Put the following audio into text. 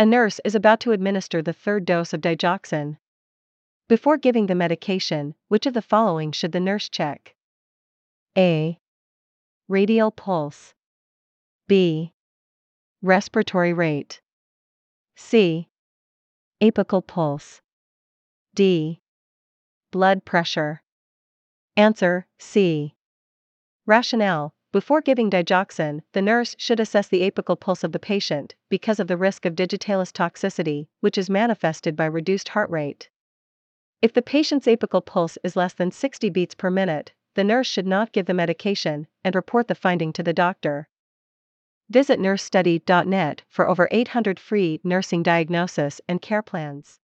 A nurse is about to administer the third dose of digoxin. Before giving the medication, which of the following should the nurse check? A. Radial pulse. B. Respiratory rate. C. Apical pulse. D. Blood pressure. Answer C. Rationale Before giving digoxin, the nurse should assess the apical pulse of the patient because of the risk of digitalis toxicity, which is manifested by reduced heart rate. If the patient's apical pulse is less than 60 beats per minute, the nurse should not give the medication and report the finding to the doctor. Visit nursestudy.net for over 800 free nursing diagnosis and care plans.